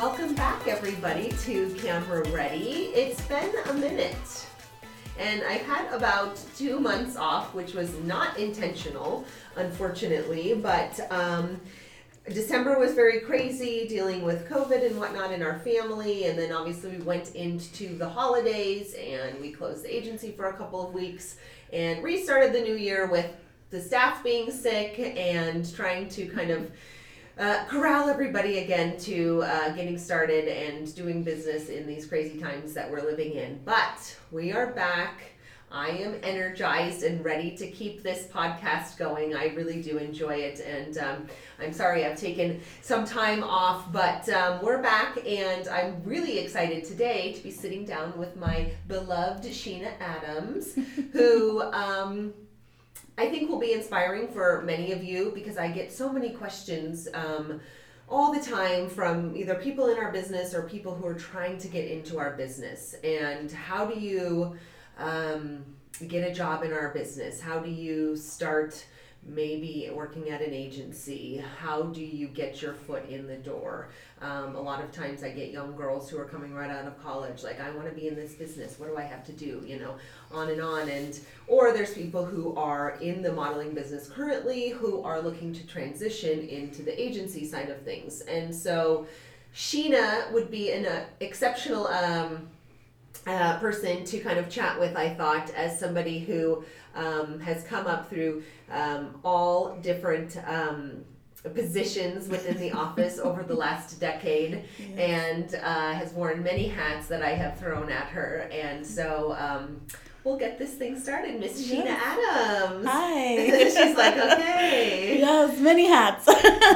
Welcome back, everybody, to Camera Ready. It's been a minute, and I've had about two months off, which was not intentional, unfortunately, but. Um, December was very crazy dealing with COVID and whatnot in our family, and then obviously we went into the holidays and we closed the agency for a couple of weeks and restarted the new year with the staff being sick and trying to kind of uh, corral everybody again to uh, getting started and doing business in these crazy times that we're living in. But we are back. I am energized and ready to keep this podcast going. I really do enjoy it. And um, I'm sorry I've taken some time off, but um, we're back. And I'm really excited today to be sitting down with my beloved Sheena Adams, who. Um, I think will be inspiring for many of you because I get so many questions um, all the time from either people in our business or people who are trying to get into our business. And how do you um, get a job in our business? How do you start? Maybe working at an agency how do you get your foot in the door? Um, a lot of times i get young girls who are coming right out of college like i want to be in this business what do i have to do? You know on and on and or there's people who are in the modeling business currently who are looking to transition into the agency side of things. And so sheena would be an uh, exceptional um, uh, person to kind of chat with i thought as somebody who um, has come up through um, all different um, positions within the office over the last decade yes. and uh, has worn many hats that I have thrown at her. And so um, we'll get this thing started. Miss yes. Sheena Adams. Hi. She's like, okay. Yes, many hats.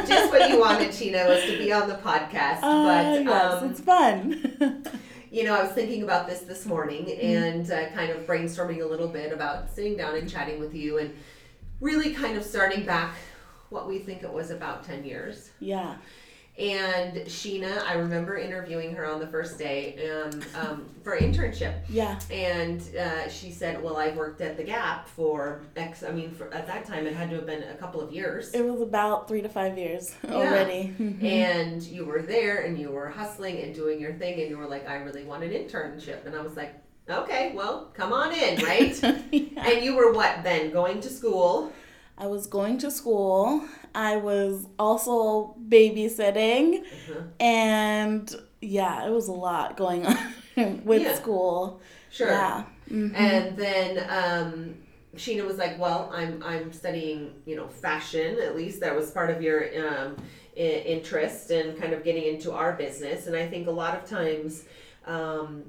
Just what you wanted, Sheena, was to be on the podcast. Uh, but yes, um, it's fun you know, I was thinking about this this morning mm-hmm. and uh, kind of brainstorming a little bit about sitting down and chatting with you and really kind of starting back what we think it was about 10 years. Yeah. And Sheena, I remember interviewing her on the first day um, um, for internship. Yeah. And uh, she said, "Well, I've worked at the Gap for X. I mean, for, at that time, it had to have been a couple of years. It was about three to five years yeah. already. and you were there, and you were hustling and doing your thing, and you were like, "I really want an internship," and I was like, "Okay, well, come on in, right?" yeah. And you were what then? Going to school. I was going to school. I was also babysitting. Uh-huh. And yeah, it was a lot going on with yeah. school. Sure. Yeah. Mm-hmm. And then um, Sheena was like, "Well, I'm I'm studying, you know, fashion. At least that was part of your um, I- interest and in kind of getting into our business. And I think a lot of times." Um,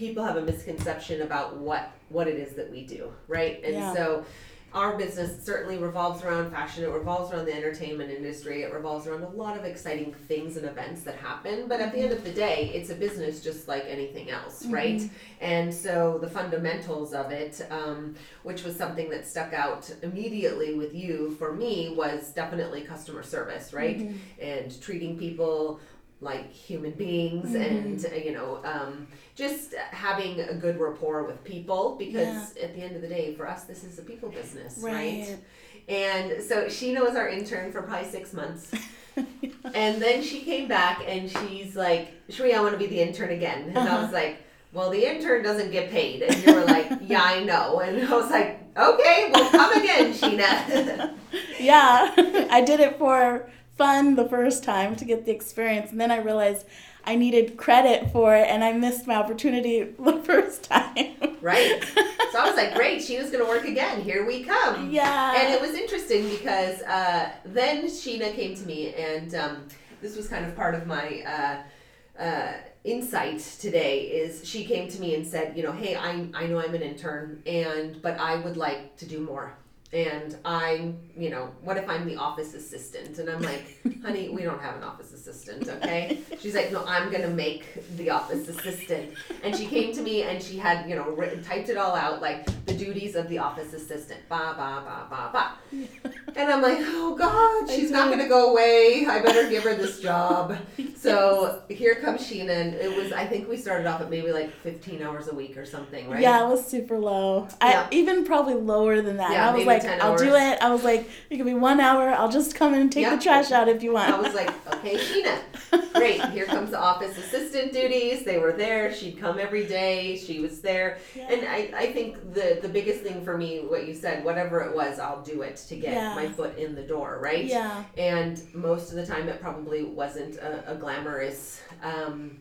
people have a misconception about what what it is that we do right and yeah. so our business certainly revolves around fashion. It revolves around the entertainment industry. It revolves around a lot of exciting things and events that happen. But at the end of the day, it's a business just like anything else, mm-hmm. right? And so the fundamentals of it, um, which was something that stuck out immediately with you for me, was definitely customer service, right? Mm-hmm. And treating people like human beings mm-hmm. and, uh, you know, um, just having a good rapport with people because yeah. at the end of the day, for us, this is a people business, right? right? And so Sheena was our intern for probably six months. and then she came back and she's like, Cherie, I want to be the intern again. And uh-huh. I was like, well, the intern doesn't get paid. And you were like, yeah, I know. And I was like, okay, well, come again, Sheena. yeah, I did it for fun the first time to get the experience. And then I realized I needed credit for it, and I missed my opportunity the first time. right. So I was like, great, she was going to work again. Here we come. Yeah. And it was interesting because uh, then Sheena came to me, and um, this was kind of part of my. Uh, uh, insight today is she came to me and said, you know, hey, I, I know I'm an intern and but I would like to do more and I'm, you know, what if I'm the office assistant? And I'm like, honey, we don't have an office assistant, okay? She's like, no, I'm gonna make the office assistant. And she came to me and she had, you know, written, typed it all out, like the duties of the office assistant, ba ba ba ba ba. And I'm like, oh God, she's not gonna go away. I better give her this job. So here comes Sheena, and it was, I think we started off at maybe like 15 hours a week or something, right? Yeah, it was super low. Yeah. I even probably lower than that. Yeah, I was like like, 10 I'll do it. I was like, it could be one hour. I'll just come in and take Yeah. the trash out if you want. I was like, okay, Sheena, great. Here comes the office assistant duties. They were there. She'd come every day. She was there. Yeah. And I, I think the, the biggest thing for me, what you said, whatever it was, I'll do it to get Yeah. My foot in the door, right? yeah, And most of the time, it probably wasn't a, a glamorous. Um,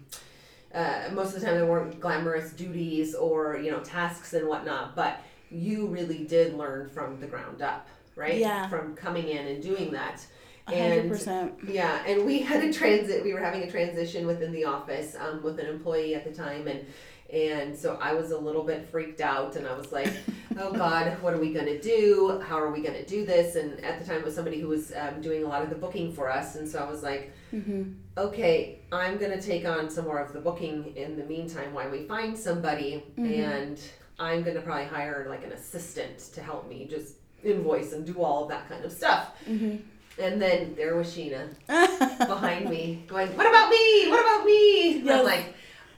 uh, most of the time, there weren't glamorous duties or you know tasks and whatnot. But you really did learn from the ground up, right? Yeah. From coming in and doing that. And percent. yeah, and we had a transit. We were having a transition within the office um, with an employee at the time, and and so I was a little bit freaked out, and I was like, "Oh God, what are we gonna do? How are we gonna do this?" And at the time, it was somebody who was um, doing a lot of the booking for us, and so I was like, Mm-hmm. "Okay, I'm gonna take on some more of the booking in the meantime while we find somebody, Mhm. and I'm gonna probably hire like an assistant to help me just invoice and do all of that kind of stuff." Mm-hmm. And then there was Sheena behind me going, What about me? What about me? And I'm like,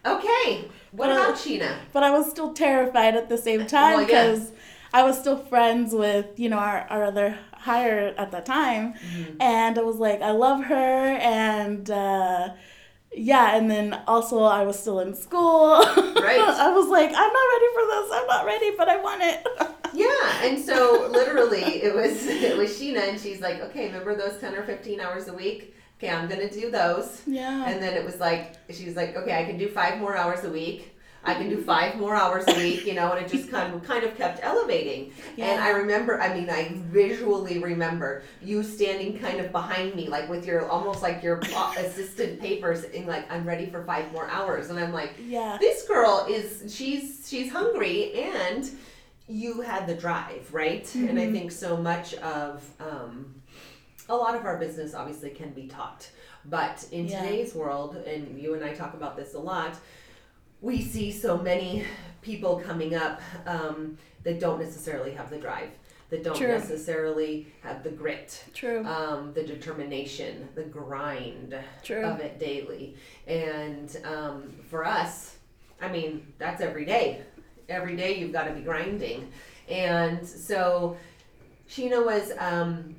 Okay, what Well, about Sheena? But I was still terrified at the same time Well, yeah. because I was still friends with, you know, our, our other hire at the time. Mm-hmm. And I was like, I love her. And uh, yeah, and then also I was still in school. Right. I was like, I'm not ready for this. I'm not ready, but I want it. Yeah, and so literally it was it was Sheena and she's like, Okay, remember those ten or fifteen hours a week? Okay, I'm gonna do those. yeah. And then it was like she was like, Okay, I can do five more hours a week. I can do five more hours a week, you know, and it just kind of kind of kept elevating. Yeah. And I remember, I mean, I visually remember you standing kind of behind me, like with your almost like your assistant papers, and like I'm ready for five more hours, and I'm like, yeah. this girl is she's she's hungry, and you had the drive, right? And I Mhm. think so much of um, a lot of our business obviously can be taught, but in Yeah. today's world, and you and I talk about this a lot we see so many people coming up um, that don't necessarily have the drive, that don't True. necessarily have the grit, True. um, the determination, the grind True. of it daily. And um, for us, I mean, that's every day. Every day you've got to be grinding. And so Sheena was um,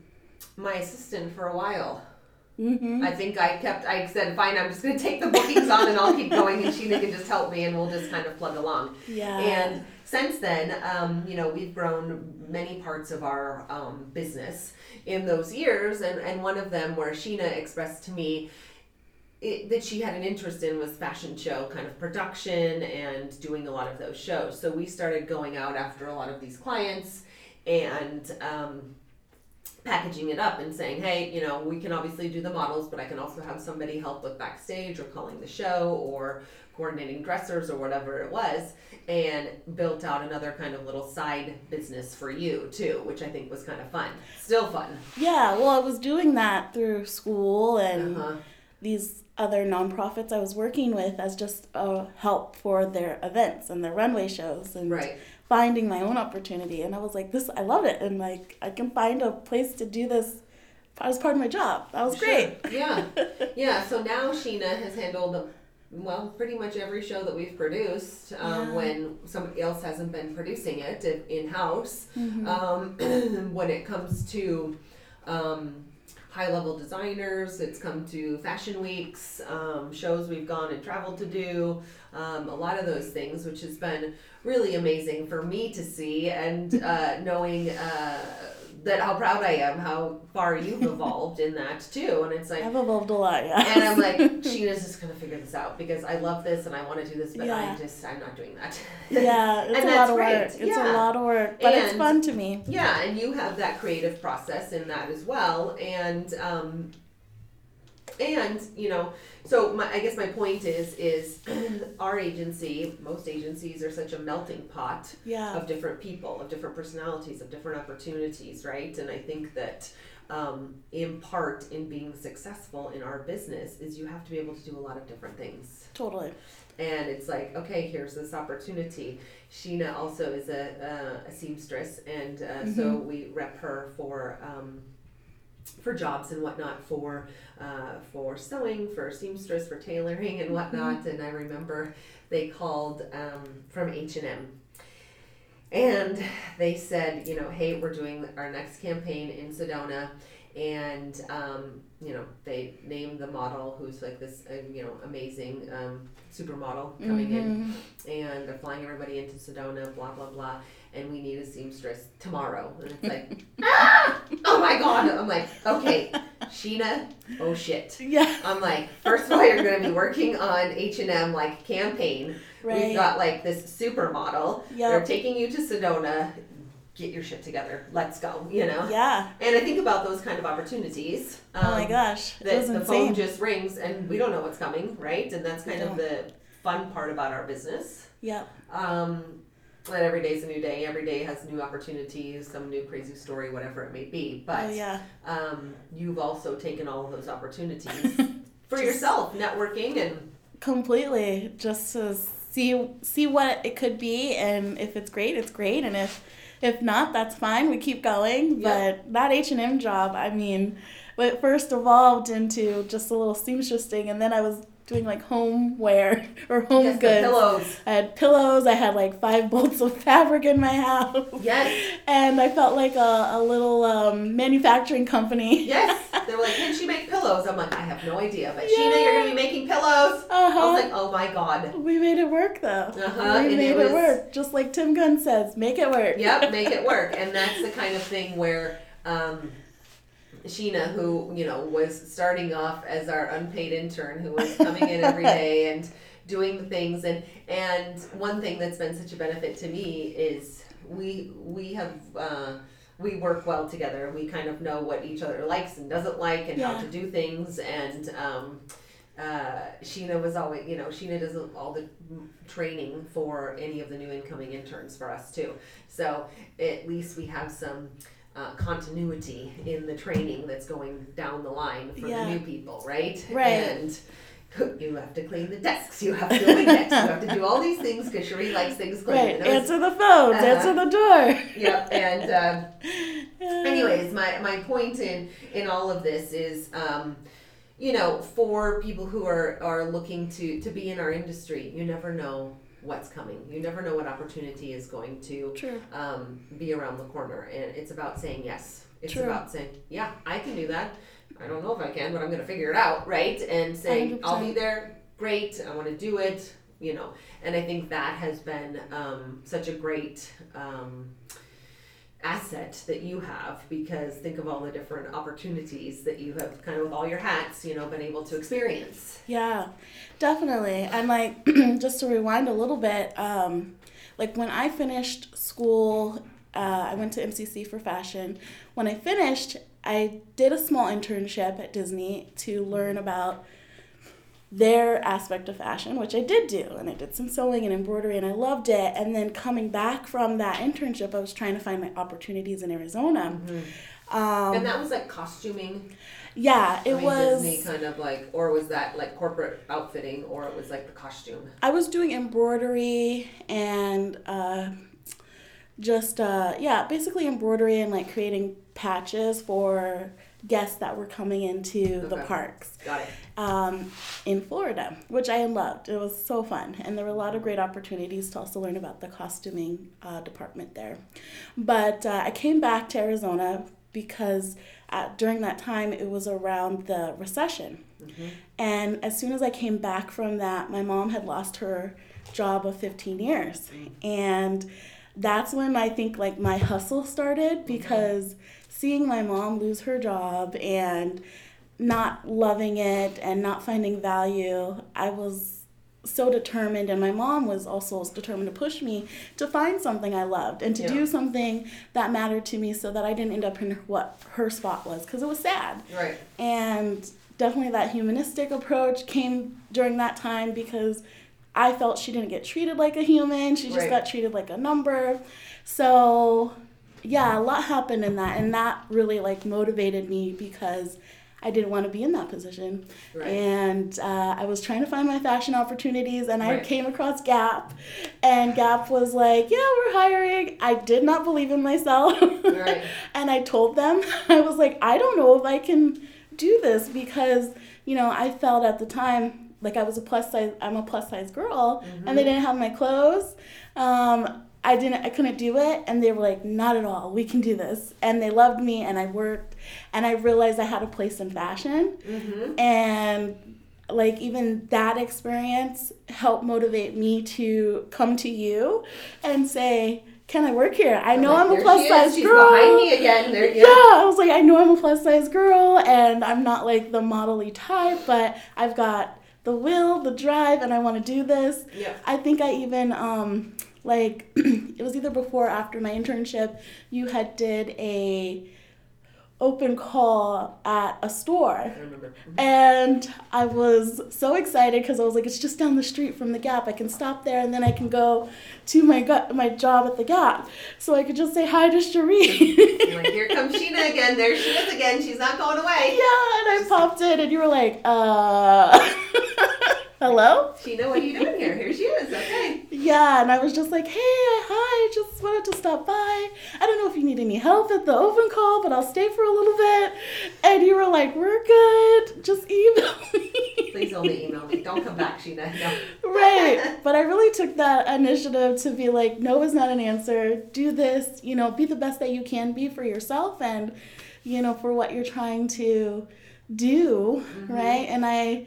my assistant for a while. Mm-hmm. I think I kept, I said, fine, I'm just going to take the bookings on and I'll keep going and Sheena can just help me and we'll just kind of plug along. Yeah. And since then, um, you know, we've grown many parts of our um, business in those years. And, and one of them where Sheena expressed to me it, that she had an interest in was fashion show kind of production and doing a lot of those shows. So we started going out after a lot of these clients and um, packaging it up and saying, hey, you know, we can obviously do the models, but I can also have somebody help with backstage or calling the show or coordinating dressers or whatever it was, and built out another kind of little side business for you too, which I think was kind of fun. Still fun. yeah. Well, I was doing that through school and Uh-huh. these other nonprofits I was working with as just a help for their events and their runway shows and Right. Finding my own opportunity. And I was like, this, I love it. And like, I can find a place to do this as part of my job. That was great. Sure. Yeah. Yeah. So now Sheena has handled, well, pretty much every show that we've produced um, Yeah. when somebody else hasn't been producing it in house. Mhm. Um, when it comes to um, high level designers, it's come to fashion weeks, um, shows we've gone and traveled to do, um, a lot of those things, which has been really amazing for me to see and uh, knowing uh, that how proud I am, how far you've evolved in that too. And it's like, I've evolved a lot, yeah. and I'm like, Sheena's just gonna figure this out because I love this and I want to do this, but Yeah. I just I'm not doing that. yeah, it's And a lot of great, work. It's yeah. a lot of work, but it's fun to me. Yeah, and you have that creative process in that as well, and um, and you know, so my, I guess my point is is our agency, most agencies are such a melting pot Yeah. of different people, of different personalities, of different opportunities, right? And I think that um, in part in being successful in our business is you have to be able to do a lot of different things. Totally. And it's like, okay, here's this opportunity. Sheena also is a, a, a seamstress, and uh, so we rep her for um, for jobs and whatnot for uh, for sewing, for seamstress, for tailoring and whatnot. And I remember they called um, from H and M, and they said, you know, hey, we're doing our next campaign in Sedona, and um, you know, they named the model who's like this, uh, you know, amazing um, supermodel coming in, and they're flying everybody into Sedona, blah blah blah, and we need a seamstress tomorrow, and it's like, ah, oh my god, I'm like, okay, Sheena, oh shit. Yeah. I'm like, first of all, you're going to be working on H and M like campaign. Right. We've got like this supermodel. Yeah. They're taking you to Sedona. Get your shit together. Let's go. You know. Yeah. And I think about those kind of opportunities. Oh my um, gosh. That was the phone just rings and we don't know what's coming, right? And that's kind of the fun part about our business. Yeah. Um, and every day's a new day. Every day has new opportunities, some new crazy story, whatever it may be. But oh yeah. um, you've also taken all of those opportunities for Just- yourself, networking and Completely. Just to see see what it could be and if it's great, it's great and if if not, that's fine. We keep going. Yeah. But that H and M job, I mean, it first evolved into just a little seamstress thing and then I was doing like home wear or home yes, goods. pillows. I had pillows, I had like five bolts of fabric in my house. Yes, And I felt like a, a little um, manufacturing company. yes. They were like, "Can she make pillows?" I'm like, "I have no idea, but Yeah. Sheena, you're gonna be making pillows." I Uh-huh. was like, "Oh my god." we made it work though. Uh-huh, We and made it it, work. Just like Tim Gunn says, make it work. Yep, make it work, and that's the kind of thing where. Um, Sheena, who you know was starting off as our unpaid intern, who was coming in every day and doing the things, and and one thing that's been such a benefit to me is we we have uh, we work well together. We kind of know what each other likes and doesn't like, and how to do things, and um, uh, Sheena was always, you know, Sheena does all the training for any of the new incoming interns for us too. So at least we have some uh, continuity in the training that's going down the line for Yeah. the new people, right? Right. And you have to clean the desks, you have to index, you have to do all these things because Cherie likes things clean. Right. And it was- Answer the phone, Uh-huh. Answer the door. Yep, and um, anyways, my, my point in in all of this is, um, you know, for people who are are looking to to be in our industry, you never know what's coming. You never know what opportunity is going to True. um, be around the corner, and it's about saying yes. It's True. about saying, yeah, I can do that. I don't know if I can, but I'm going to figure it out, right? And saying, i will be there. Great. I want to do it. You know, and I think that has been um, such a great um, asset that you have because think of all the different opportunities that you have kind of with all your hats, you know, been able to experience. Yeah, definitely. And like, just to rewind a little bit, um, like when I finished school, uh, I went to MCC for fashion. When I finished, I did a small internship at Disney to learn about their aspect of fashion, which I did do. And I did some sewing and embroidery and I loved it. And then coming back from that internship, I was trying to find my opportunities in Arizona. Um, and that was like costuming. yeah, it I mean, was. Disney kind of like, or was that like corporate outfitting, or it was like the costume? I was doing embroidery and uh, just uh, yeah, basically embroidery and like creating patches for guests that were coming into the parks Got it. um, in Florida, which I loved. It was so fun, and there were a lot of great opportunities to also learn about the costuming uh, department there. But uh, I came back to Arizona because at, during that time it was around the recession. And as soon as I came back from that, my mom had lost her job of 15 years. And that's when I think like my hustle started because seeing my mom lose her job and not loving it and not finding value, I was so determined and my mom was also determined to push me to find something I loved and to Yeah. do something that mattered to me so that I didn't end up in what her spot was because it was sad Right. and definitely that humanistic approach came during that time because I felt she didn't get treated like a human. She just Right. got treated like a number. So, yeah, a lot happened in that and that really like motivated me because I didn't want to be in that position. Right. And uh, I was trying to find my fashion opportunities, and I Right. came across Gap. And Gap was like, Yeah, we're hiring. I did not believe in myself. Right. and I told them, I was like, I don't know if I can do this because, you know, I felt at the time like I was a plus size, I'm a plus size girl, and they didn't have my clothes. Um, I didn't I couldn't do it and they were like not at all we can do this and they loved me and I worked and I realized I had a place in fashion Mm-hmm. and like even that experience helped motivate me to come to you and say can I work here I know I'm a There plus she is. size She's girl behind me again. There, yeah. yeah. I was like, I know I'm a plus size girl and I'm not like the modelly type, but I've got the will, the drive, and I want to do this. Yeah. I think I even um like it was either before or after my internship, you had did a open call at a store. I. And I was so excited because I was like, it's just down the street from the Gap. I can stop there and then I can go to my gu- my job at the Gap. So I could just say hi to Cherie. Like, here comes Sheena again. There she is again. She's not going away. Yeah, and I popped in, and you were like, uh, hello? Sheena, what are you doing here? Here she is. Okay. Yeah, and I was just like, hey, hi, just wanted to stop by. I don't know if you need any help at the open call, but I'll stay for a little bit. And you were like, we're good, just email me. Please only email me. Don't come back, Sheena. No. Right. But I really took that initiative to be like, no is not an answer. Do this, you know, be the best that you can be for yourself and, you know, for what you're trying to do, mm-hmm. right? And I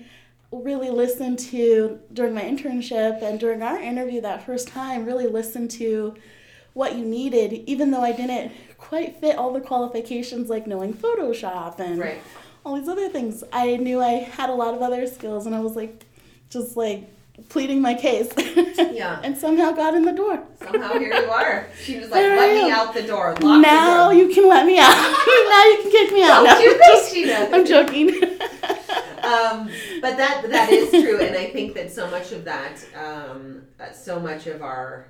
really listened to during my internship and during our interview that first time, really listened to what you needed, even though I didn't quite fit all the qualifications like knowing Photoshop and Right. all these other things. I knew I had a lot of other skills, and I was like, just like pleading my case. Yeah. and somehow got in the door. Somehow here you are. She was like, There let me out the door. Lock now the door. you can let me out. now you can kick me out. Don't No, you think, Sheena? I'm joking. um, but that that is true, and I think that so much of that, um, uh, so much of our,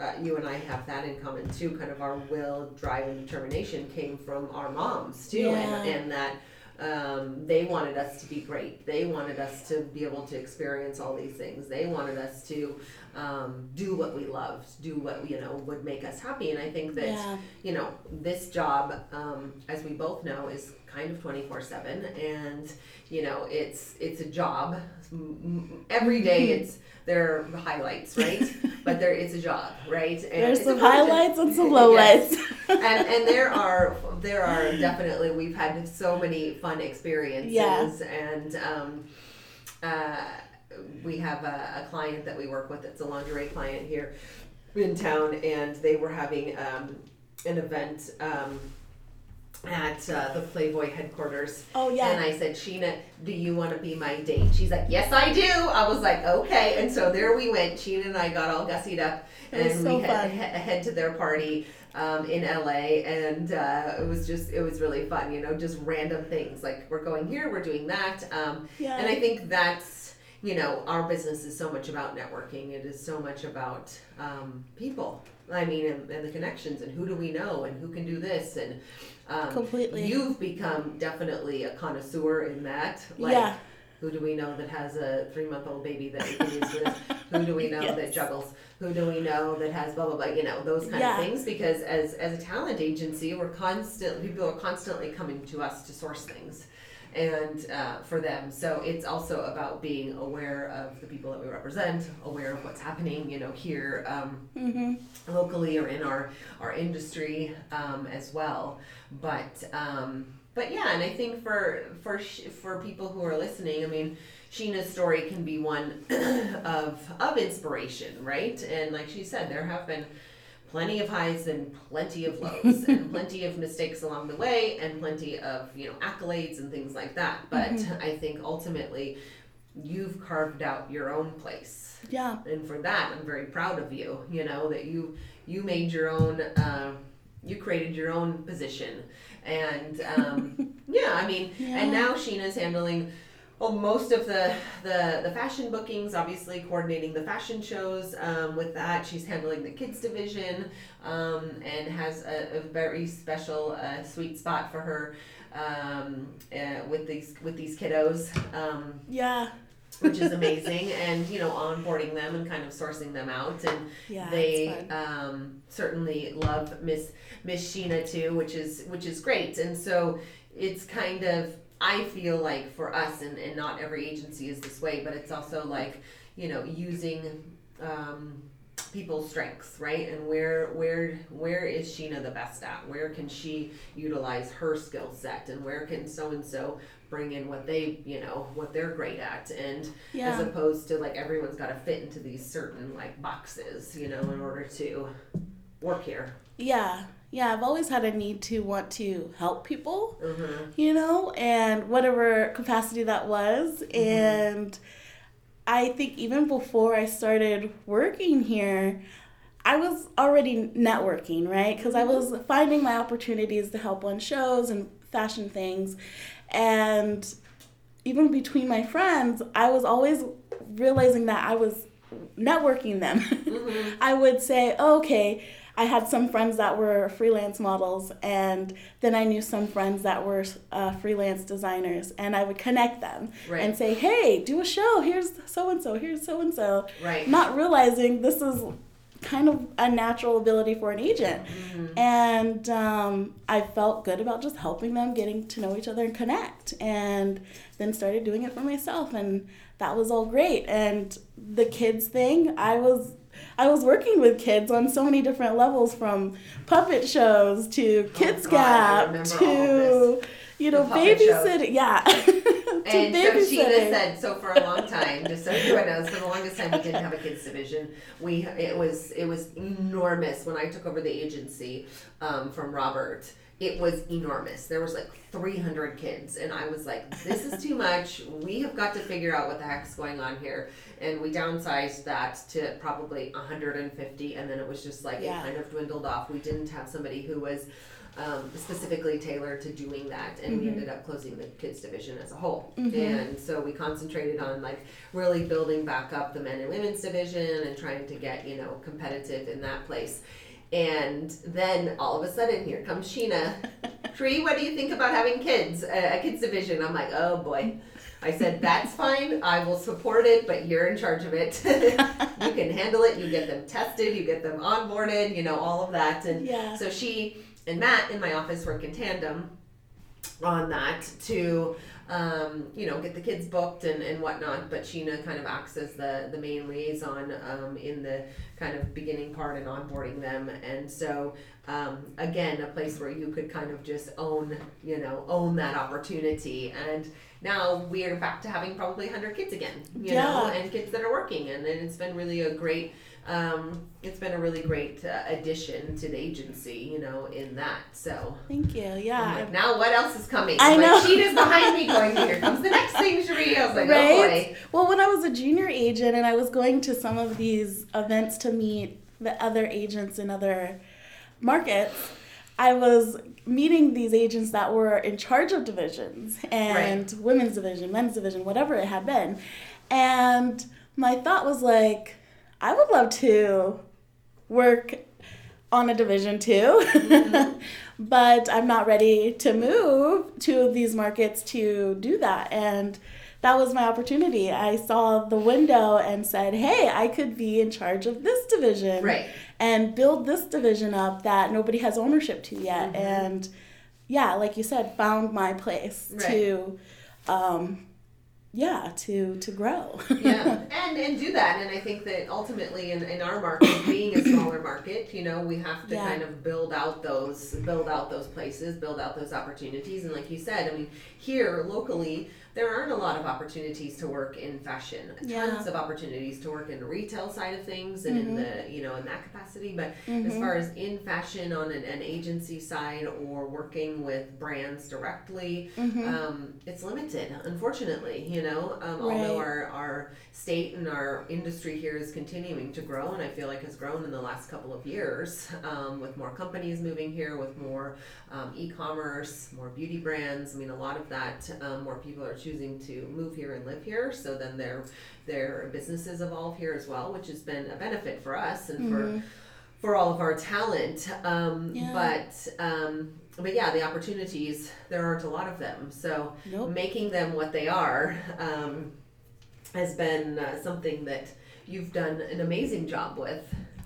uh, you and I have that in common too. Kind of our will, drive, and determination came from our moms too, Yeah. and, and that. Um, they wanted us to be great. They wanted us to be able to experience all these things. They wanted us to um, do what we loved, do what you know would make us happy. And I think that yeah. you know, this job, um, as we both know, is kind of twenty four seven, and you know, it's it's a job. Every day, it's there are highlights, right? but there, it's a job, right? And There's some highlights and some lowlights. Yes. and and there are there are definitely we've had so many fun experiences, Yeah. and um, uh, we have a, a client that we work with. It's a lingerie client here in town, and they were having um, an event. Um, at uh, the Playboy headquarters, oh yeah. and I said, Sheena, do you want to be my date? She's like, Yes, I do. I was like, Okay. And so there we went. Sheena and I got all gussied up, and so we had, fun. he- head to their party um, in LA, and uh, it was just it was really fun. You know, just random things like we're going here, we're doing that, um, yeah. and I think that's you know our business is so much about networking. It is so much about um, people. I mean, and, and the connections, and who do we know, and who can do this, and um, Completely. You've become definitely a connoisseur in that. Like, yeah. who do we know that has a three month old baby that we can use for this? Who do we know that juggles? Who do we know that has blah blah blah? You know those kind Yeah. of things. Because as as a talent agency, we're constant. People are constantly coming to us to source things, and uh, for them. So it's also about being aware of the people that we represent, aware of what's happening. You know here. Um, hmm locally or in our our industry um, as well. But um, but yeah, and I think for for for people who are listening, I mean. Sheena's story can be one of of inspiration, right? And like she said, there have been plenty of highs and plenty of lows, and plenty of mistakes along the way, and plenty of you know accolades and things like that. But I think ultimately, you've carved out your own place Yeah. and for that i'm very proud of you you know that you you made your own uh, you created your own position and um, yeah i mean and now sheena's handling well, most of the, the the fashion bookings, obviously coordinating the fashion shows. Um, with that, she's handling the kids division um, and has a, a very special uh, sweet spot for her um, uh, with these with these kiddos. Um, Yeah. which is amazing and you know onboarding them and kind of sourcing them out and Yeah. they um, certainly love miss miss sheena too which is which is great and so it's kind of i feel like for us and, and not every agency is this way but it's also like you know using um, people's strengths, right? And where where where is Sheena the best at? Where can she utilize her skill set? And where can so and so bring in what they you know what they're great at? And Yeah. as opposed to like everyone's got to fit into these certain like boxes, you know, in order to work here. Yeah. Yeah. I've always had a need to want to help people. Mm-hmm. you know, and whatever capacity that was. Mm-hmm. And I think even before I started working here, I was already networking, right? Because I mm-hmm. was finding my opportunities to help on shows and fashion things. And even between my friends, I was always realizing that I was networking them. Mm-hmm. I would say, oh, okay, I had some friends that were freelance models, and then I knew some friends that were uh, freelance designers, and I would connect them Right. and say, hey, do a show. Here's so and so. Here's so and so. Right. Not realizing this is kind of a natural ability for an agent. And um, I felt good about just helping them, getting to know each other and connect. And then started doing it for myself. And that was all great. And the kids thing, I was. I was working with kids on so many different levels from puppet shows to Kids Oh, Gap all to, you know, The puppet shows. babysitting. Yeah. to And so Sheena babysitting. said, so for a long time, just so everyone knows, for the longest time we didn't have a kids division. We it was it was enormous when I took over the agency um, from Robert. It was enormous. There was like 300 kids, and I was like, "This is too much. We have got to figure out what the heck's going on here." And we downsized that to probably 150, and then it was just like Yeah. it kind of dwindled off. We didn't have somebody who was um, specifically tailored to doing that, and we ended up closing the kids division as a whole. And so we concentrated on like really building back up the men and women's division and trying to get you know competitive in that place. And then all of a sudden, here comes Sheena. Tree, what do you think about having kids, a, a kids division? I'm like, oh boy. I said, that's fine. I will support it, but you're in charge of it. you can handle it. You get them tested. You get them onboarded. You know all of that. And Yeah. so she and Matt in my office work in tandem on that to um, you know get the kids booked and, and whatnot but sheena kind of acts as the the main liaison um, in the kind of beginning part and onboarding them and so um, again a place where you could kind of just own you know own that opportunity and now we are back to having probably 100 kids again you know and kids that are working and, and it's been really a great um, it's been a really great uh, addition to the agency, you know, in that. So Thank you. Yeah. Like, now what else is coming? I know. Like, Sheena's behind me going, here comes the next thing, Cherie. I was like, oh boy. Well, when I was a junior agent and I was going to some of these events to meet the other agents in other markets, I was meeting these agents that were in charge of divisions and women's division, men's division, whatever it had been. And my thought was like, I would love to work on a division too. but I'm not ready to move to these markets to do that. And that was my opportunity. I saw the window and said, hey, I could be in charge of this division Right. and build this division up that nobody has ownership to yet. And yeah, like you said, found my place Right. to, um, yeah, to to grow. yeah, and and do that. And I think that ultimately, in, in our market, being a smaller market, you know, we have to Yeah. kind of build out those build out those places, build out those opportunities. And like you said, I mean, here locally. There aren't a lot of opportunities to work in fashion. Yeah. Tons of opportunities to work in the retail side of things and in the you know in that capacity. But as far as in fashion on an, an agency side or working with brands directly, um, it's limited, unfortunately, you know. Um, Although our, our state and our industry here is continuing to grow, and I feel like has grown in the last couple of years um, with more companies moving here, with more um, e commerce, more beauty brands. I mean, a lot of that, um, more people are choosing to move here and live here, so then their, their businesses evolve here as well, which has been a benefit for us and for for all of our talent. Um, Yeah. But um, but yeah, the opportunities there aren't a lot of them. So Nope. making them what they are um, has been uh, something that you've done an amazing job with.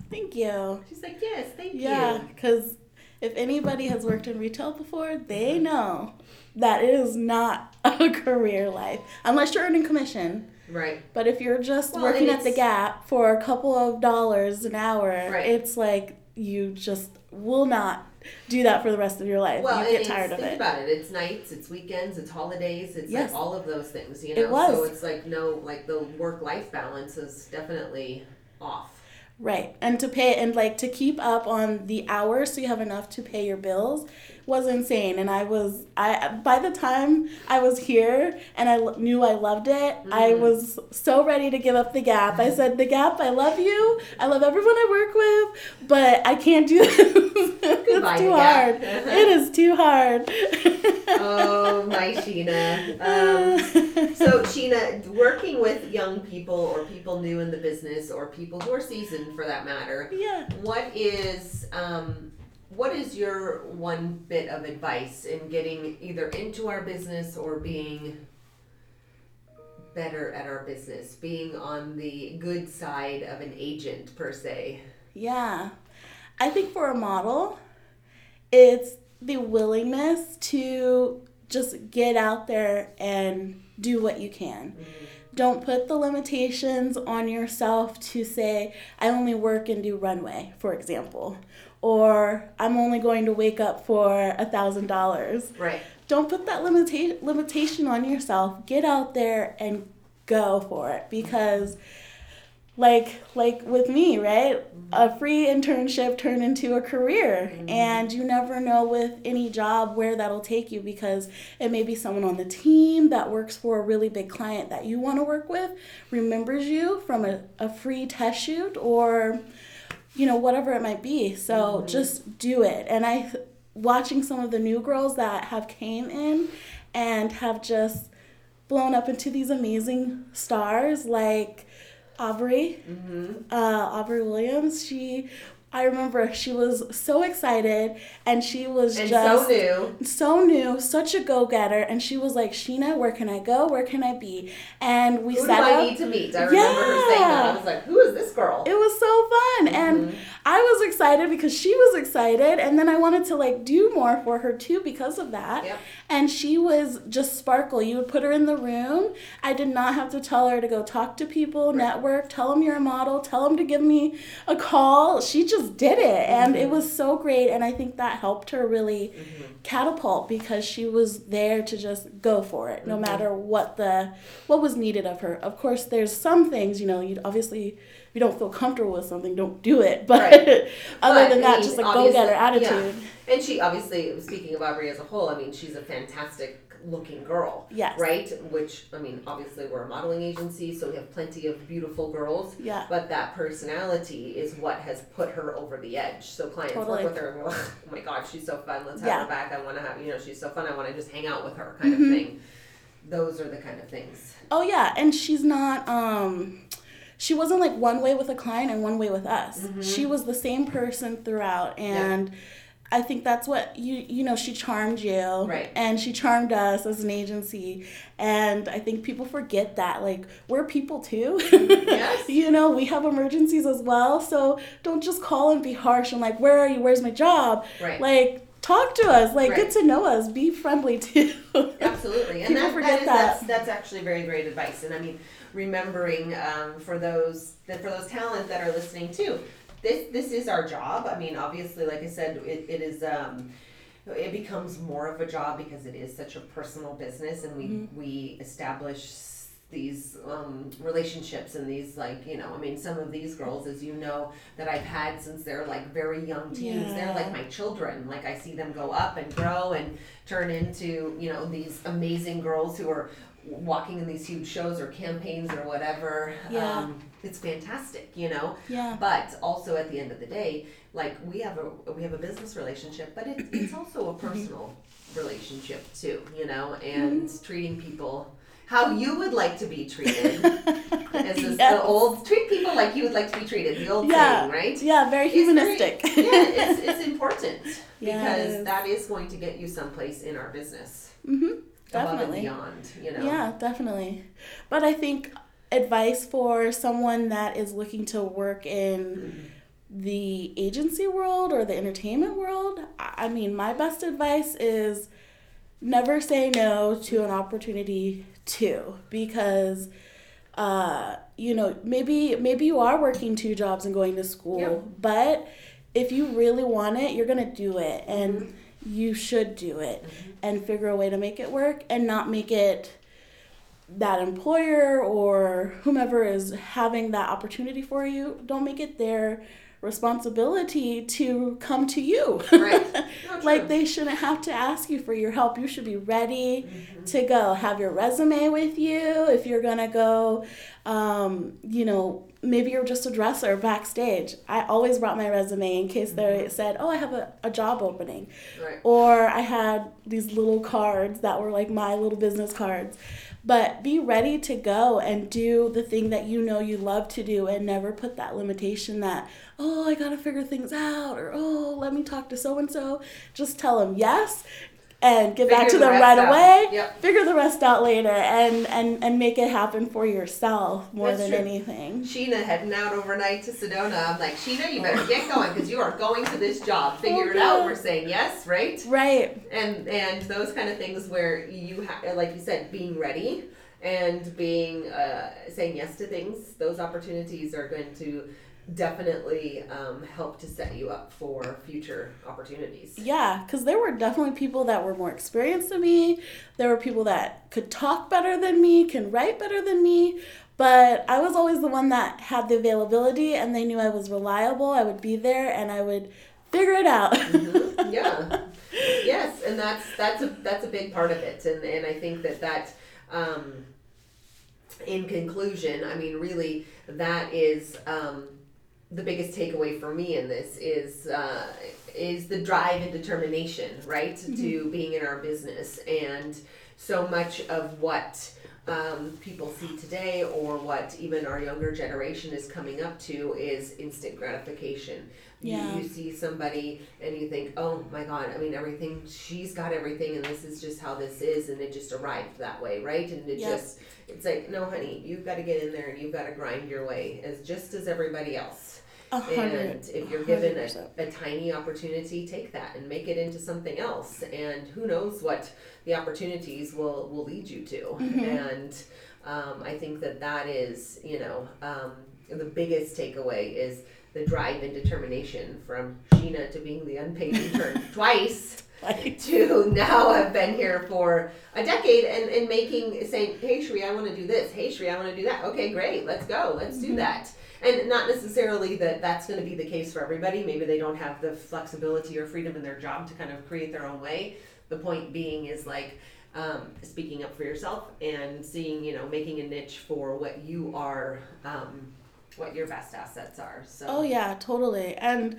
Thank you. She's like, yes, thank Yeah, you. Yeah, because if anybody has worked in retail before, they mm-hmm. know that it is not a career life unless you're earning commission. Right. But if you're just Well, working at the Gap for a couple of dollars an hour, Right. it's like you just will not do that for the rest of your life. Well, you get tired of think it. about it. It's nights, it's weekends, it's holidays, it's Yes. like all of those things, you It know. So it's like no, like the work life balance is definitely off. Right. And to pay and like to keep up on the hours so you have enough to pay your bills was insane and I was I by the time I was here and I l- knew I loved it, I Mhm. was so ready to give up the gap. I said, "The gap, I love you. I love everyone I work with, but I can't do this. It's too hard. It is too hard." oh, my Sheena. Um, so, Sheena, working with young people or people new in the business or people who are seasoned for that matter, yeah. what is um, what is your one bit of advice in getting either into our business or being better at our business, being on the good side of an agent per se? Yeah. I think for a model, it's the willingness to just get out there and do what you can. Mm-hmm. Don't put the limitations on yourself to say, I only work and do runway, for example, or I'm only going to wake up for a thousand dollars. Right. Don't put that limita- limitation on yourself. Get out there and go for it because like like with me right a free internship turned into a career mm-hmm. and you never know with any job where that'll take you because it may be someone on the team that works for a really big client that you want to work with remembers you from a, a free test shoot or you know whatever it might be. So just do it. And i watching some of the new girls that have came in and have just blown up into these amazing stars like Aubrey, uh, Aubrey Williams. She, I remember she was so excited and she was And just so new. so new, such a go getter. And she was like, Sheena, where can I go? Where can I be? And we Who do sat I up. need to meet? I remember her saying that. I was like, who is this girl? It was so fun. And mm-hmm. I was excited because she was excited. And then I wanted to like do more for her too because of that. Yep. And she was just sparkle. You would put her in the room. I did not have to tell her to go talk to people, network, tell them you're a model, tell them to give me a call. She just did it. And it mm-hmm. was so great. And I think that helped her really mm-hmm. catapult because she was there to just go for it no mm-hmm. matter what the what was needed of her. Of course there's some things, you know, you obviously if you don't feel comfortable with something, don't do it. But Right. other But, than I that, mean, just a go getter yeah. attitude. And she obviously, speaking of Aubrey as a whole, I mean, she's a fantastic looking girl. Yes. Right? Which, I mean, obviously we're a modeling agency, so we have plenty of beautiful girls. Yeah. But that personality is what has put her over the edge. So clients Totally. work with her and go, oh my God, she's so fun. Let's have Yeah. her back. I want to have, you know, she's so fun. I want to just hang out with her kind Mm-hmm. of thing. Those are the kind of things. Oh yeah, and she's not um she wasn't like one way with a client and one way with us. Mm-hmm. She was the same person throughout and I think that's what you you know she charmed you Right. and she charmed us as an agency and I think people forget that like we're people too. Yes. you know, we have emergencies as well, so don't just call and be harsh and like where are you? Where's my job? Right. Like talk to us, like Right. get to know us, be friendly too. Absolutely, and People that, forget that is, that. That's, that's actually very great advice. And I mean, remembering um, for those that for those talents that are listening too, this this is our job. I mean, obviously, like I said, it, it is. Um, it becomes more of a job because it is such a personal business, and we Mm-hmm. we establish these um, relationships and these like you know i mean some of these girls as you know that i've had since they're like very young teens they're like my children like i see them go up and grow and turn into you know these amazing girls who are walking in these huge shows or campaigns or whatever Yeah. um, it's fantastic you know yeah. but also at the end of the day like we have a we have a business relationship but it, it's also a personal relationship too you know and treating people how you would like to be treated as this, Yes. the old treat people like you would like to be treated the old Yeah. saying right Yeah, very It's very- humanistic. yeah it's, it's important it because that is going to get you someplace in our business mm-hmm. Above and Definitely. beyond you know Yeah, definitely. But I think advice for someone that is looking to work in the agency world or the entertainment world, I mean, my best advice is never say no to an opportunity too because uh, you know maybe maybe you are working two jobs and going to school Yep. but if you really want it you're gonna do it and Mm-hmm. You should do it mm-hmm. and figure a way to make it work and not make it that employer or whomever is having that opportunity for you. Don't make it their responsibility to come to you Right. Like they shouldn't have to ask you for your help you should be ready Mm-hmm. to go have your resume with you if you're gonna go um, you know maybe you're just a dresser backstage i always brought my resume in case they said oh i have a, a job opening Right. or I had these little cards that were like my little business cards. But be ready to go and do the thing that you know you love to do and never put that limitation that, oh, I gotta figure things out or oh, let me talk to so and so. Just tell them yes and get back to them rest right out. away. Yep. Figure the rest out later and, and, and make it happen for yourself more That's than true. anything. Sheena heading out overnight to Sedona. I'm like, Sheena, you better get going because you are going to this job. Figure it out. We're saying yes, right? Right. And and those kind of things where you have, like you said, being ready and being uh, saying yes to things. Those opportunities are going to definitely um, help to set you up for future opportunities. Yeah, because there were definitely people that were more experienced than me. There were people that could talk better than me, can write better than me. But I was always the one that had the availability, and they knew I was reliable. I would be there, and I would figure it out. Mhm. Yeah. yes, and that's that's a that's a big part of it, and and I think that that. Um, in conclusion, I mean, really, that is um, the biggest takeaway for me in this is uh, is the drive and determination, right, to being in our business, and so much of what um, people see today, or what even our younger generation is coming up to, is instant gratification. Yeah. You, you see somebody and you think, oh my God, I mean, everything, she's got everything, and this is just how this is, and it just arrived that way, right? And it Yep. just, it's like, no, honey, you've got to get in there and you've got to grind your way as just as everybody else. A hundred. And if you're given a, a tiny opportunity, take that and make it into something else. And who knows what the opportunities will, will lead you to. Mhm. And um, I think that that is, you know, um, the biggest takeaway is the drive and determination from Sheena to being the unpaid intern twice Like, to now have been here for a decade and, and making saying, Hey Cherie, I want to do this. Hey Cherie, I want to do that. Okay, great, let's go, let's do Mhm. that. And not necessarily that that's going to be the case for everybody. Maybe they don't have the flexibility or freedom in their job to kind of create their own way. The point being is like um, speaking up for yourself and seeing, you know, making a niche for what you are, um, what your best assets are. So. Oh yeah, totally. And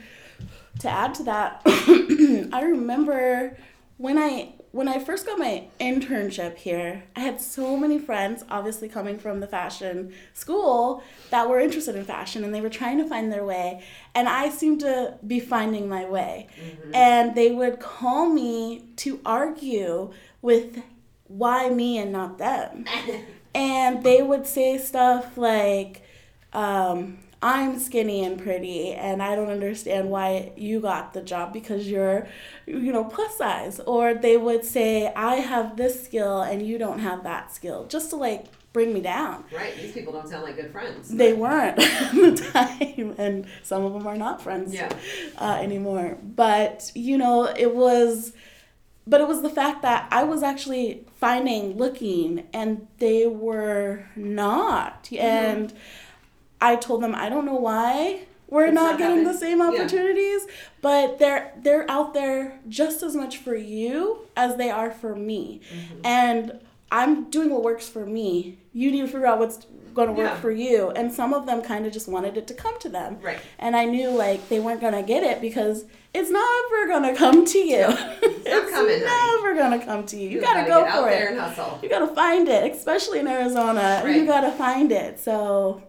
to add to that, I remember when I when I first got my internship here, I had so many friends, obviously coming from the fashion school, that were interested in fashion and they were trying to find their way. And I seemed to be finding my way. Mhm. And they would call me to argue with why me and not them. And they would say stuff like, um, I'm skinny and pretty, and I don't understand why you got the job because you're, you know, plus size. Or they would say, I have this skill and you don't have that skill, just to like bring me down. Right, these people don't sound like good friends. They weren't at the time, and some of them are not friends Yeah. uh, anymore. But you know, it was, but it was the fact that I was actually finding, looking, and they were not. Mm-hmm. And I told them I don't know why we're It's not, not getting the same Yeah. opportunities, but they're they're out there just as much for you as they are for me. Mm-hmm. And I'm doing what works for me. You need to figure out what's going to work Yeah. for you. And some of them kind of just wanted it to come to them. Right. And I knew like they weren't gonna get it because it's never gonna come to you. it's coming, never gonna come to you. You, You gotta, gotta go for there it. and hustle. You gotta find it, especially in Arizona. Right. You gotta find it. So,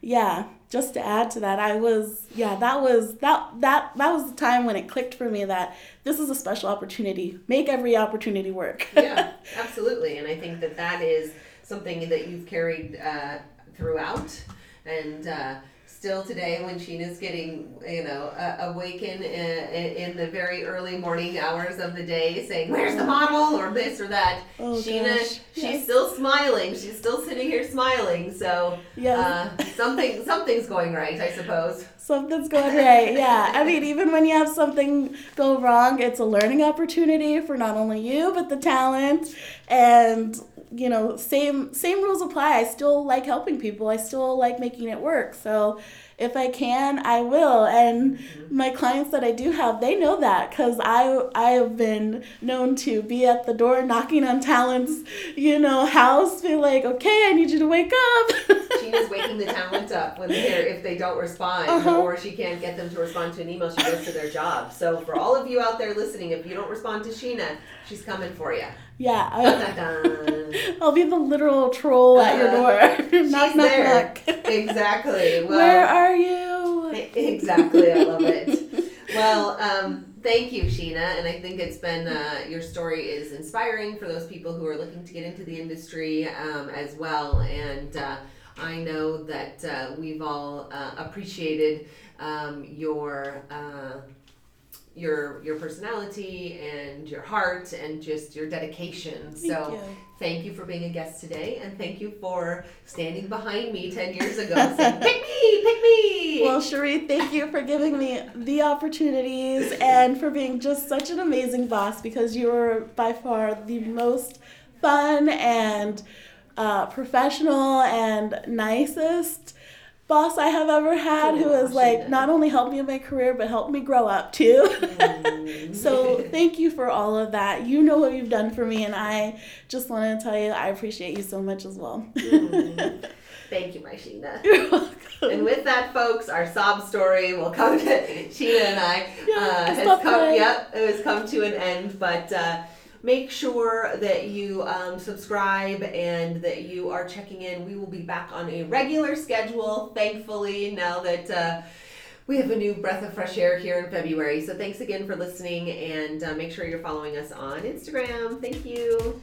yeah. Just to add to that, I was yeah. That was that that that was the time when it clicked for me that this is a special opportunity. Make every opportunity work. yeah, absolutely. And I think that that is something that you've carried uh, throughout. And uh, still today when Sheena's getting, you know, uh, awakened in, in the very early morning hours of the day saying, Where's the model? or this or that. Oh, Sheena, gosh. she's Yes. still smiling. She's still sitting here smiling. So Yes. uh, something something's going right, I suppose. Something's going right. Yeah. I mean, even when you have something go wrong, it's a learning opportunity for not only you but the talent. And you know, same same rules apply. I still like helping people. I still like making it work. So if I can, I will. And my clients that I do have, they know that because I I have been known to be at the door knocking on talents, you know, house, be like, okay, I need you to wake up. Sheena's waking the talent up when they're if they don't respond Uh-huh. or she can't get them to respond to an email, she goes to their job. So for all of you out there listening, if you don't respond to Sheena, she's coming for you. yeah. I, Dun-dun-dun. I'll be the literal troll at your door. knock, knock, there. knock. exactly. Well, Where are you? Exactly, I love it. Well, um, thank you, Sheena, and I think it's been uh, your story is inspiring for those people who are looking to get into the industry um, as well. And uh, I know that uh, we've all uh, appreciated um, your. Your your personality and your heart and just your dedication. Thank so you. thank you for being a guest today and thank you for standing behind me 10 years ago saying pick me pick me Well, Cherie, thank you for giving me the opportunities and for being just such an amazing boss because you were by far the most fun and uh, professional and nicest boss I have ever had who has like Sheena. not only helped me in my career but helped me grow up too. Mm. So thank you for all of that. You know what you've done for me, and I just want to tell you I appreciate you so much as well. Mm. thank you my sheena You're welcome. and with that folks our sob story will come to sheena and i Yeah, uh, has come crying. yep it has come to an end but uh, make sure that you um, subscribe and that you are checking in we will be back on a regular schedule thankfully now that uh, we have a new breath of fresh air here in February. So thanks again for listening and uh, make sure you're following us on Instagram. Thank you.